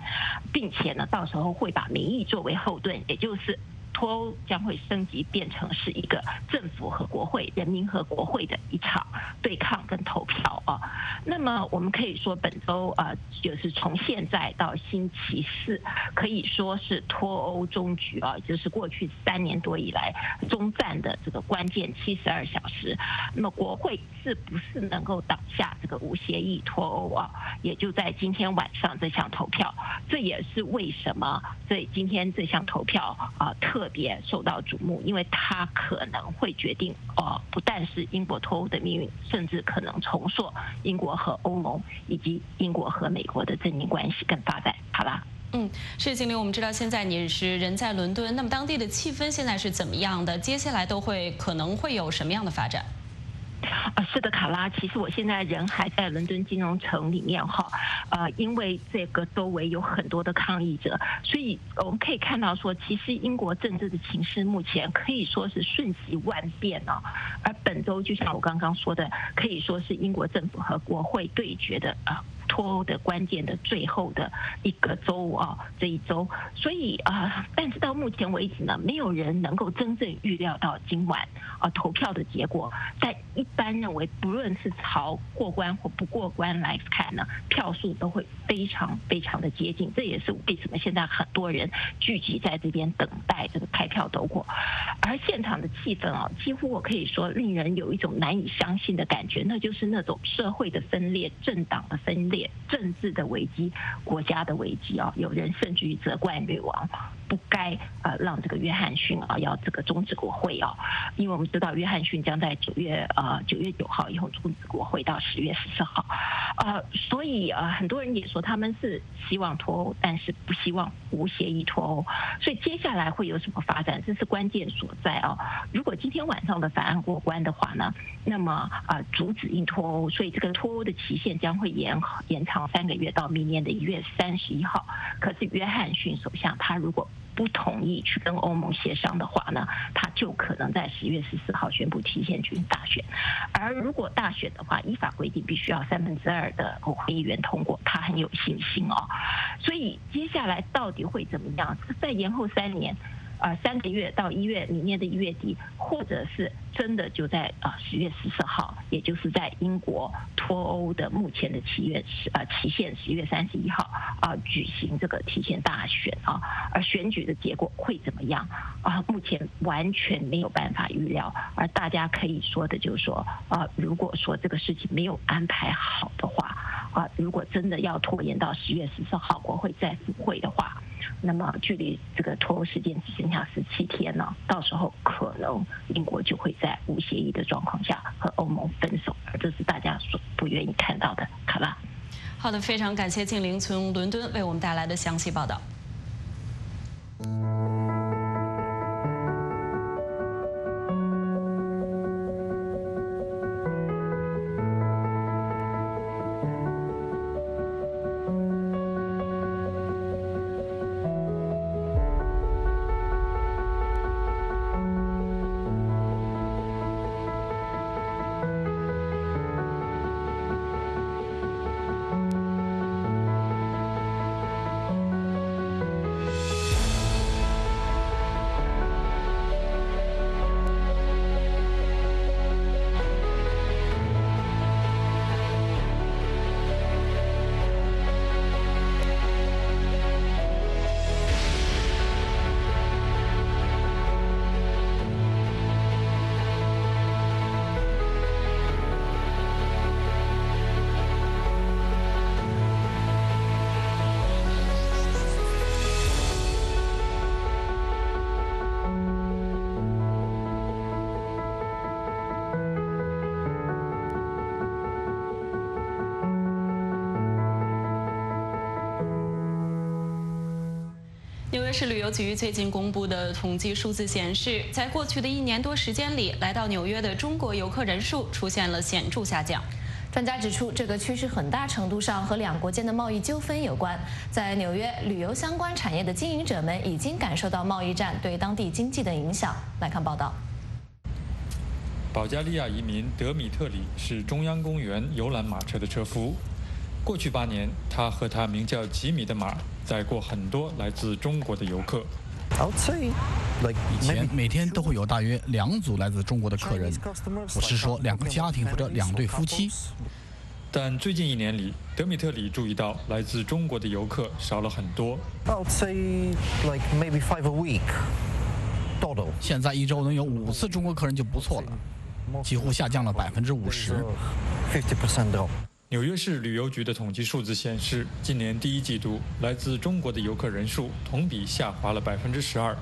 并且呢，到时候会把民意作为后盾，也就是。脱欧将会升级变成是一个政府和国会、人民和国会的一场对抗跟投票啊。那么我们可以说，本周啊，就是从现在到星期四，可以说是脱欧终局啊，就是过去三年多以来中战的这个关键七十二小时。那么国会是不是能够挡下这个无协议脱欧啊？也就在今天晚上这项投票，这也是为什么这今天这项投票啊特。特别受到瞩目，因为它可能会决定，哦，不但是英国脱欧的命运，甚至可能重塑英国和欧盟以及英国和美国的政经关系跟发展。好吧？嗯，是经理，我们知道现在你是人在伦敦，那么当地的气氛现在是怎么样的？接下来都会可能会有什么样的发展？啊，是的，卡拉。其实我现在人还在伦敦金融城里面哈，呃，因为这个周围有很多的抗议者，所以我们可以看到说，其实英国政治的情势目前可以说是瞬息万变呢。而本周就像我刚刚说的，可以说是英国政府和国会对决的啊。脱欧的关键的最后的一个周啊，这一周，所以啊，但是到目前为止呢，没有人能够真正预料到今晚啊投票的结果。但一般认为，不论是朝过关或不过关来看呢，票数都会非常非常的接近。这也是为什么现在很多人聚集在这边等待这个开票结果。而现场的气氛啊，几乎我可以说令人有一种难以相信的感觉，那就是那种社会的分裂、政党的分裂。政治的危机、国家的危机啊！有人甚至于责怪女王不该呃让这个约翰逊啊要这个终止国会啊，因为我们知道约翰逊将在九月呃九月九号以后终止国会到十月十四号，呃，所以呃很多人也说他们是希望脱欧，但是不希望无协议脱欧，所以接下来会有什么发展，这是关键所在啊！如果今天晚上的法案过关的话呢，那么啊阻止硬脱欧，所以这个脱欧的期限将会延延长三个月到明年的一月三十一号。可是约翰逊首相他如果不同意去跟欧盟协商的话呢，他就可能在十月十四号宣布提前举行大选。而如果大选的话，依法规定必须要三分之二的国会议员通过，他很有信心哦。所以接下来到底会怎么样？再延后三年。啊，三个月到一月，明年的一月底，或者是真的就在啊十月十四号，也就是在英国脱欧的目前的期月十啊期限十月三十一号啊举行这个提前大选啊，而选举的结果会怎么样啊？目前完全没有办法预料，而大家可以说的就是说啊，如果说这个事情没有安排好的话啊，如果真的要拖延到十月十四号国会再复会的话。那么，距离这个脱欧时间只剩下十七天了，到时候可能英国就会在无协议的状况下和欧盟分手，而这是大家所不愿意看到的。好吧，好的，非常感谢静玲从伦敦为我们带来的详细报道。市旅游局最近公布的统计数字显示，在过去的一年多时间里，来到纽约的中国游客人数出现了显著下降。专家指出，这个趋势很大程度上和两国间的贸易纠纷有关。在纽约，旅游相关产业的经营者们已经感受到贸易战对当地经济的影响。来看报道。保加利亚移民德米特里是中央公园游览马车的车夫。过去八年，他和他名叫吉米的马。载过很多来自中国的游客。以前每天都会有大约两组来自中国的客人，我是说两个家庭或者两对夫妻。但最近一年里，德米特里注意到来自中国的游客少了很多。现在一周能有五次中国客人就不错了，几乎下降了百分之五十。纽约市旅游局的统计数字显示，今年第一季度来自中国的游客人数同比下滑了百分之十二。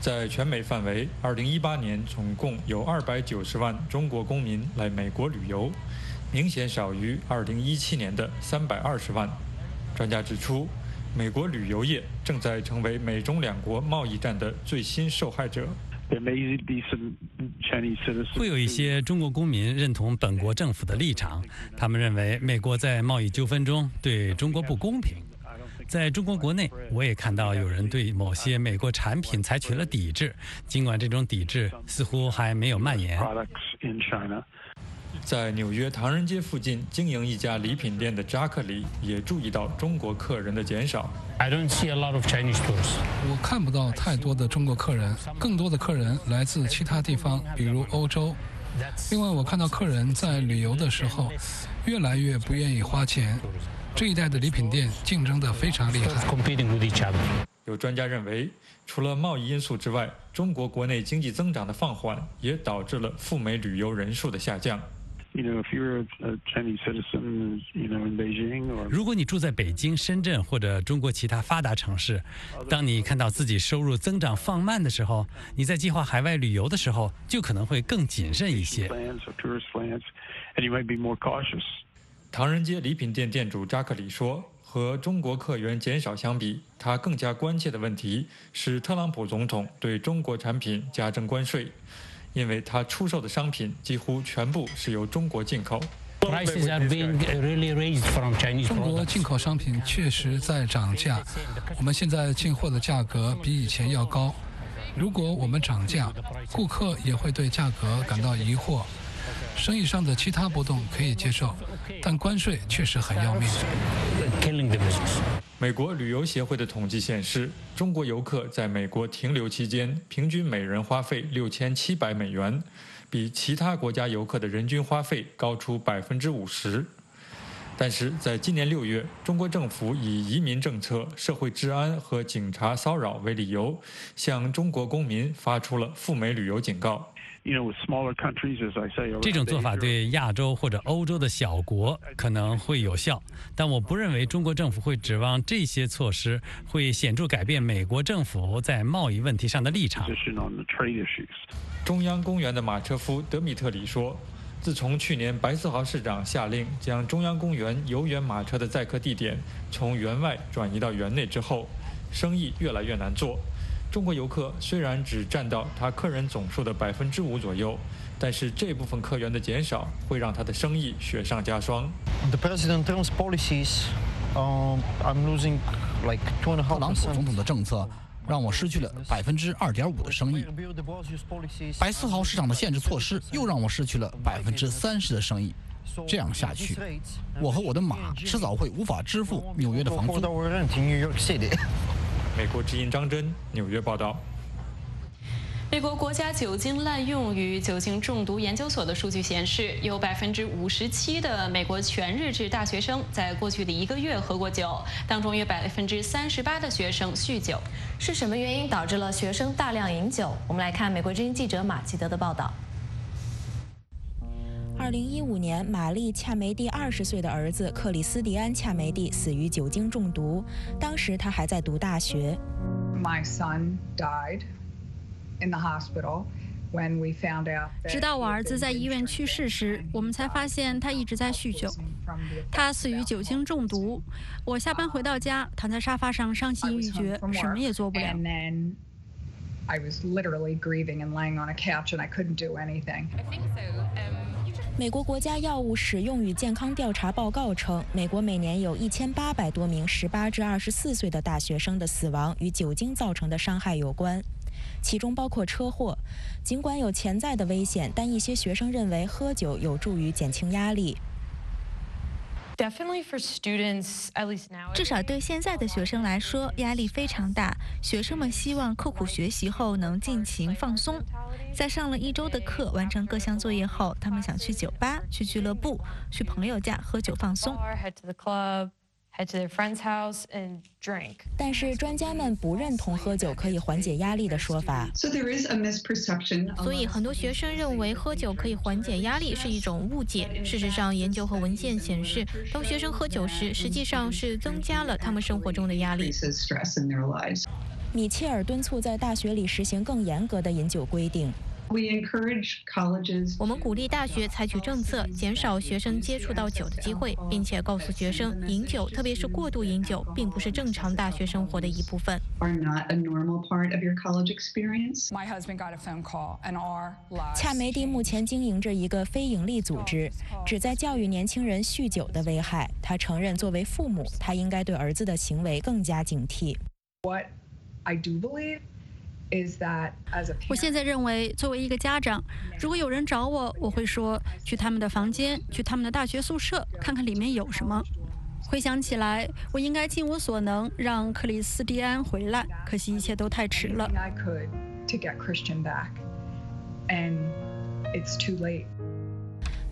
在全美范围，二零一八年总共有二百九十万中国公民来美国旅游，明显少于二零一七年的三百二十万。专家指出，美国旅游业正在成为美中两国贸易战的最新受害者。会有一些中国公民认同本国政府的立场，他们认为美国在贸易纠纷中对中国不公平。在中国国内，我也看到有人对某些美国产品采取了抵制，尽管这种抵制似乎还没有蔓延。在纽约唐人街附近经营一家礼品店的扎克里也注意到中国客人的减少。I don't see a lot of Chinese tourists。我看不到太多的中国客人，更多的客人来自其他地方，比如欧洲。另外，我看到客人在旅游的时候越来越不愿意花钱。这一代的礼品店竞争得非常厉害。有专家认为，除了贸易因素之外，中国国内经济增长的放缓也导致了赴美旅游人数的下降。如果你住在北京、深圳或者中国其他发达城市，当你看到自己收入增长放慢的时候，你在计划海外旅游的时候，就可能会更谨慎一些。唐人街礼品店店主扎克里说：“和中国客源减少相比，他更加关切的问题是特朗普总统对中国产品加征关税，因为他出售的商品几乎全部是由中国进口。中国进口商品确实在涨价，我们现在进货的价格比以前要高。如果我们涨价，顾客也会对价格感到疑惑。生意上的其他波动可以接受。”但关税确实很要命。美国旅游协会的统计显示，中国游客在美国停留期间，平均每人花费六千七百美元，比其他国家游客的人均花费高出百分之五十。但是在今年六月，中国政府以移民政策、社会治安和警察骚扰为理由，向中国公民发出了赴美旅游警告。这种做法对亚洲或者欧洲的小国可能会有效，但我不认为中国政府会指望这些措施会显著改变美国政府在贸易问题上的立场。中央公园的马车夫德米特里说：“自从去年白思豪市长下令将中央公园游园马车的载客地点从园外转移到园内之后，生意越来越难做。”中国游客虽然只占到他客人总数的百分之五左右，但是这部分客源的减少会让他的生意雪上加霜。特朗普总统的政策让我失去了百分之二点五的生意，白思豪市场的限制措施又让我失去了百分之三十的生意。这样下去，我和我的马迟早会无法支付纽约的房租。美国之音张真纽约报道。美国国家酒精滥用与酒精中毒研究所的数据显示，有百分之五十七的美国全日制大学生在过去的一个月喝过酒，当中约百分之三十八的学生酗酒。是什么原因导致了学生大量饮酒？我们来看美国之音记者马吉德的报道。二零一五年，玛丽·恰梅蒂二十岁的儿子克里斯蒂安·恰梅蒂死于酒精中毒，当时他还在读大学。My son died in the hospital when we found out. 直到我儿子在医院去世时，我们才发现他一直在酗酒。他死于酒精中毒。我下班回到家，躺在沙发上伤心欲绝，什么也做不了。I was literally grieving and laying on a couch, and I couldn't do anything. 美国国家药物使用与健康调查报告称，美国每年有一千八百多名十八至二十四岁的大学生的死亡与酒精造成的伤害有关，其中包括车祸。尽管有潜在的危险，但一些学生认为喝酒有助于减轻压力。至少对现在的学生来说，压力非常大。学生们希望刻苦学习后能尽情放松。在上了一周的课、完成各项作业后，他们想去酒吧、去俱乐部、去朋友家喝酒放松。但是专家们不认同喝酒可以缓解压力的说法。所以很多学生认为喝酒可以缓解压力是一种误解。事实上，研究和文献显示，当学生喝酒时，实际上是增加了他们生活中的压力。米切尔敦促在大学里实行更严格的饮酒规定。我们鼓励大学采取政策，减少学生接触到酒的机会，并且告诉学生，饮酒，特别是过度饮酒，并不是正常大学生活的一部分。恰梅蒂目前经营着一个非营利组织，旨在教育年轻人酗酒的危害。他承认，作为父母，他应该对儿子的行为更加警惕。我现在认为，作为一个家长，如果有人找我，我会说去他们的房间，去他们的大学宿舍，看看里面有什么。回想起来，我应该尽我所能让克里斯蒂安回来，可惜一切都太迟了。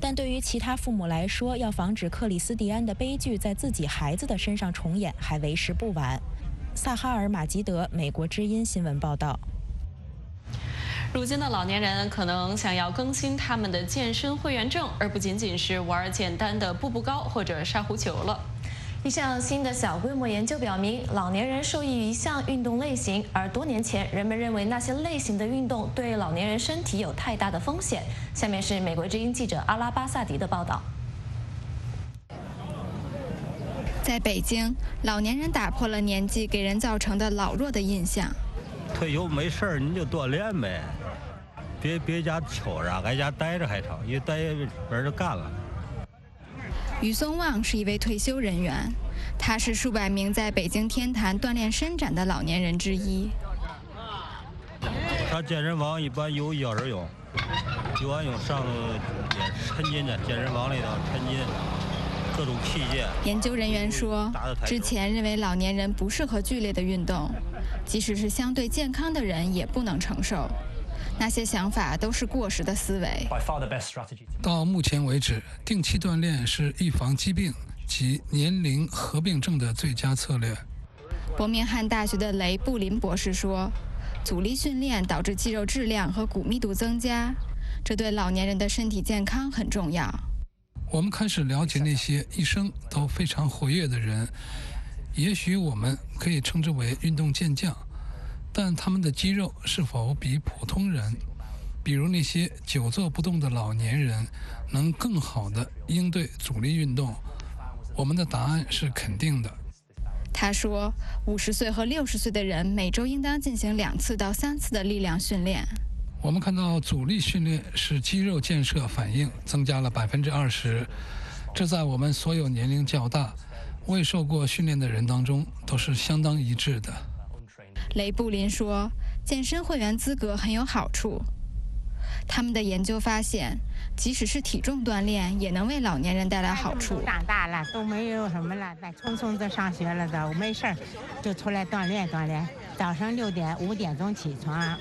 但对于其他父母来说，要防止克里斯蒂安的悲剧在自己孩子的身上重演，还为时不晚。萨哈尔·马吉德，美国之音新闻报道。如今的老年人可能想要更新他们的健身会员证，而不仅仅是玩简单的步步高或者沙壶球了。一项新的小规模研究表明，老年人受益于一项运动类型，而多年前人们认为那些类型的运动对老年人身体有太大的风险。下面是美国之音记者阿拉巴萨迪的报道。在北京，老年人打破了年纪给人造成的老弱的印象。退休没事儿你就锻炼呗，别别家瞅着，挨家待着还成，一待门就干了。于松旺是一位退休人员，他是数百名在北京天坛锻炼伸展的老年人之一。他健身房一般游一小时泳，游完泳上抻筋去健身房里头抻筋，各种器械。研究人员说，之前认为老年人不适合剧烈的运动，即使是相对健康的人也不能承受。那些想法都是过时的思维。到目前为止，定期锻炼是预防疾病及年龄合并症的最佳策略。伯明翰大学的雷布林博士说：“阻力训练导致肌肉质量和骨密度增加，这对老年人的身体健康很重要。”我们开始了解那些一生都非常活跃的人，也许我们可以称之为运动健将。但他们的肌肉是否比普通人，比如那些久坐不动的老年人，能更好地应对阻力运动？我们的答案是肯定的。他说，五十岁和六十岁的人每周应当进行两次到三次的力量训练。我们看到阻力训练使肌肉建设反应增加了百分之二十，这在我们所有年龄较大、未受过训练的人当中都是相当一致的。雷布林说：“健身会员资格很有好处。他们的研究发现，即使是体重锻炼，也能为老年人带来好处。长大了都没有什么了，在匆匆的上学了都没事儿，就出来锻炼锻炼。早上六点五点钟起床，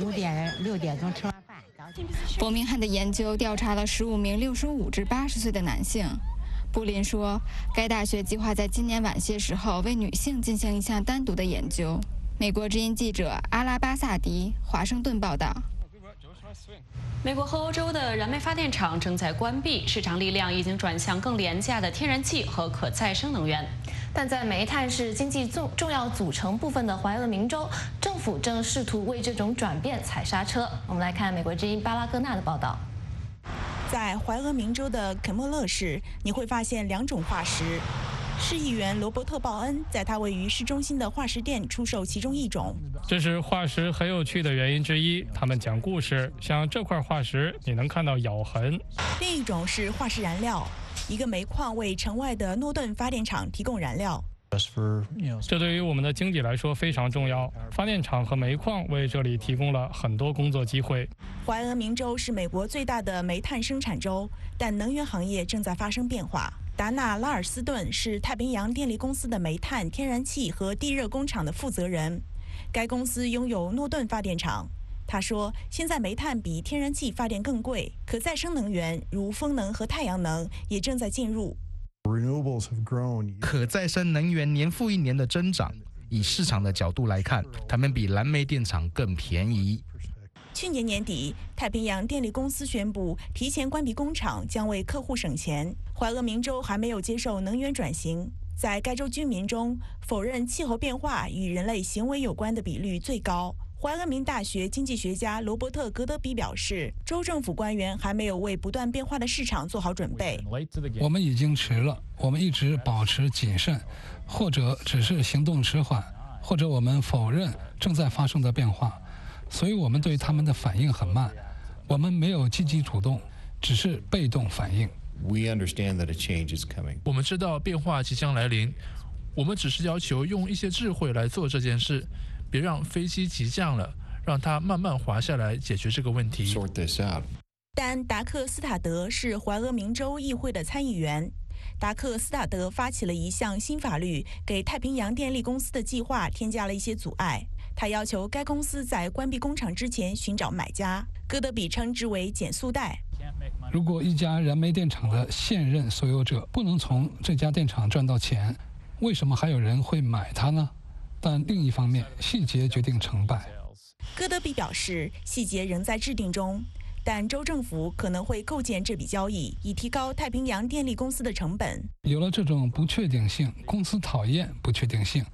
五点六点钟吃完饭。”伯明翰的研究调查了十五名六十五至八十岁的男性。布林说：“该大学计划在今年晚些时候为女性进行一项单独的研究。”美国之音记者阿拉巴萨迪，华盛顿报道。美国和欧洲的燃煤发电厂正在关闭，市场力量已经转向更廉价的天然气和可再生能源。但在煤炭是经济重重要组成部分的怀俄明州，政府正试图为这种转变踩刹车。我们来看美国之音巴拉戈纳的报道。在怀俄明州的肯莫勒市，你会发现两种化石。市议员罗伯特·鲍恩在他位于市中心的化石店出售其中一种。这是化石很有趣的原因之一，他们讲故事。像这块化石，你能看到咬痕。另一种是化石燃料，一个煤矿为城外的诺顿发电厂提供燃料。这对于我们的经济来说非常重要。发电厂和煤矿为这里提供了很多工作机会。怀俄明州是美国最大的煤炭生产州，但能源行业正在发生变化。达纳拉尔斯顿是太平洋电力公司的煤炭、天然气和地热工厂的负责人。该公司拥有诺顿发电厂。他说：“现在煤炭比天然气发电更贵，可再生能源如风能和太阳能也正在进入。可再生能源年复一年的增长。以市场的角度来看，它们比燃煤电厂更便宜。”去年年底，太平洋电力公司宣布提前关闭工厂，将为客户省钱。怀俄明州还没有接受能源转型，在该州居民中，否认气候变化与人类行为有关的比率最高。怀俄明大学经济学家罗伯特·格德比表示，州政府官员还没有为不断变化的市场做好准备。我们已经迟了，我们一直保持谨慎，或者只是行动迟缓，或者我们否认正在发生的变化。所以我们对他们的反应很慢，我们没有积极主动，只是被动反应。We understand that a change is coming。我们知道变化即将来临，我们只是要求用一些智慧来做这件事，别让飞机急降了，让它慢慢滑下来，解决这个问题。Sort this out。但达克斯塔德是怀俄明州议会的参议员。达克斯塔德发起了一项新法律，给太平洋电力公司的计划添加了一些阻碍。他要求该公司在关闭工厂之前寻找买家。戈德比称之为“减速带”。如果一家燃煤电厂的现任所有者不能从这家电厂赚到钱，为什么还有人会买它呢？但另一方面，细节决定成败。戈德比表示，细节仍在制定中。但州政府可能会构建这笔交易，以提高太平洋电力公司的成本。有了这种不确定性，公司讨厌不确定性，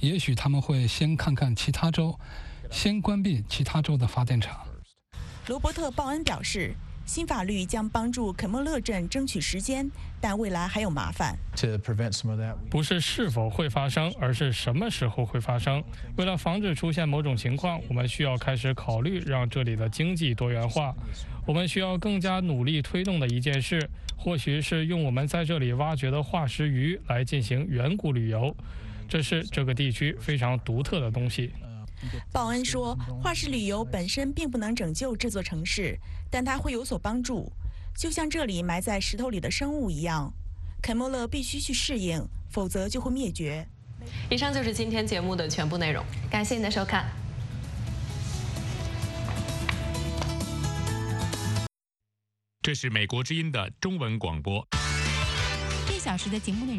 也许他们会先看看其他州，先关闭其他州的发电厂。罗伯特·鲍恩表示。新法律将帮助肯莫勒镇争取时间，但未来还有麻烦。不是是否会发生，而是什么时候会发生。为了防止出现某种情况，我们需要开始考虑让这里的经济多元化。我们需要更加努力推动的一件事，或许是用我们在这里挖掘的化石鱼来进行远古旅游。这是这个地区非常独特的东西。鲍恩说：“化石旅游本身并不能拯救这座城市，但它会有所帮助，就像这里埋在石头里的生物一样。肯莫勒必须去适应，否则就会灭绝。”以上就是今天节目的全部内容，感谢您的收看。这是美国之音的中文广播。一小时的节目内容。